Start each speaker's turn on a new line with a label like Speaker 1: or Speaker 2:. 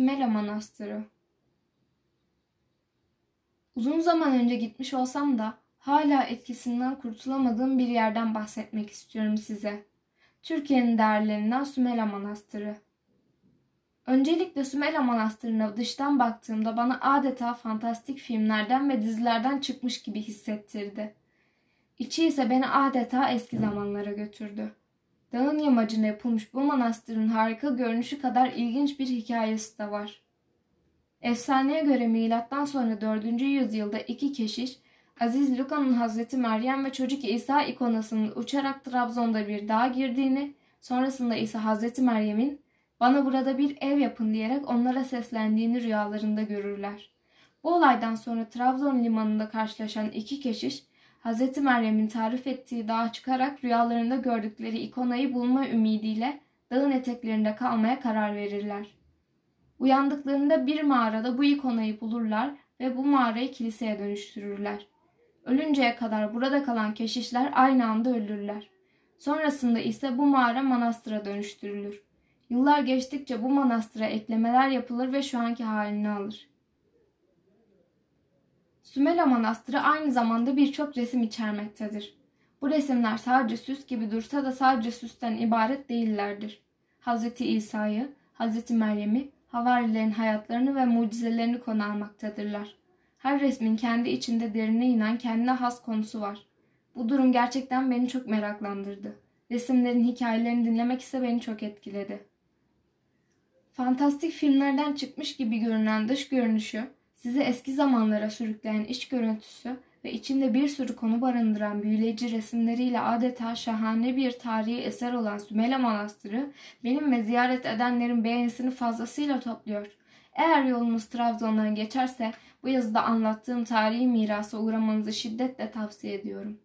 Speaker 1: Sümela Manastırı Uzun zaman önce gitmiş olsam da hala etkisinden kurtulamadığım bir yerden bahsetmek istiyorum size. Türkiye'nin değerlerinden Sümela Manastırı. Öncelikle Sümela Manastırı'na dıştan baktığımda bana adeta fantastik filmlerden ve dizilerden çıkmış gibi hissettirdi. İçi ise beni adeta eski zamanlara götürdü. Dağın yamacına yapılmış bu manastırın harika görünüşü kadar ilginç bir hikayesi de var. Efsaneye göre milattan sonra 4. yüzyılda iki keşiş Aziz Luka'nın Hazreti Meryem ve çocuk İsa ikonasının uçarak Trabzon'da bir dağa girdiğini, sonrasında ise Hazreti Meryem'in bana burada bir ev yapın diyerek onlara seslendiğini rüyalarında görürler. Bu olaydan sonra Trabzon limanında karşılaşan iki keşiş Hz. Meryem'in tarif ettiği dağa çıkarak rüyalarında gördükleri ikonayı bulma ümidiyle dağın eteklerinde kalmaya karar verirler. Uyandıklarında bir mağarada bu ikonayı bulurlar ve bu mağarayı kiliseye dönüştürürler. Ölünceye kadar burada kalan keşişler aynı anda ölürler. Sonrasında ise bu mağara manastıra dönüştürülür. Yıllar geçtikçe bu manastıra eklemeler yapılır ve şu anki halini alır. Sümela Manastırı aynı zamanda birçok resim içermektedir. Bu resimler sadece süs gibi dursa da sadece süsten ibaret değillerdir. Hz. İsa'yı, Hz. Meryem'i, havarilerin hayatlarını ve mucizelerini konu almaktadırlar. Her resmin kendi içinde derine inen kendine has konusu var. Bu durum gerçekten beni çok meraklandırdı. Resimlerin hikayelerini dinlemek ise beni çok etkiledi. Fantastik filmlerden çıkmış gibi görünen dış görünüşü, sizi eski zamanlara sürükleyen iç görüntüsü ve içinde bir sürü konu barındıran büyüleyici resimleriyle adeta şahane bir tarihi eser olan Sümele Manastırı benim ve ziyaret edenlerin beğenisini fazlasıyla topluyor. Eğer yolunuz Trabzon'dan geçerse bu yazıda anlattığım tarihi mirasa uğramanızı şiddetle tavsiye ediyorum.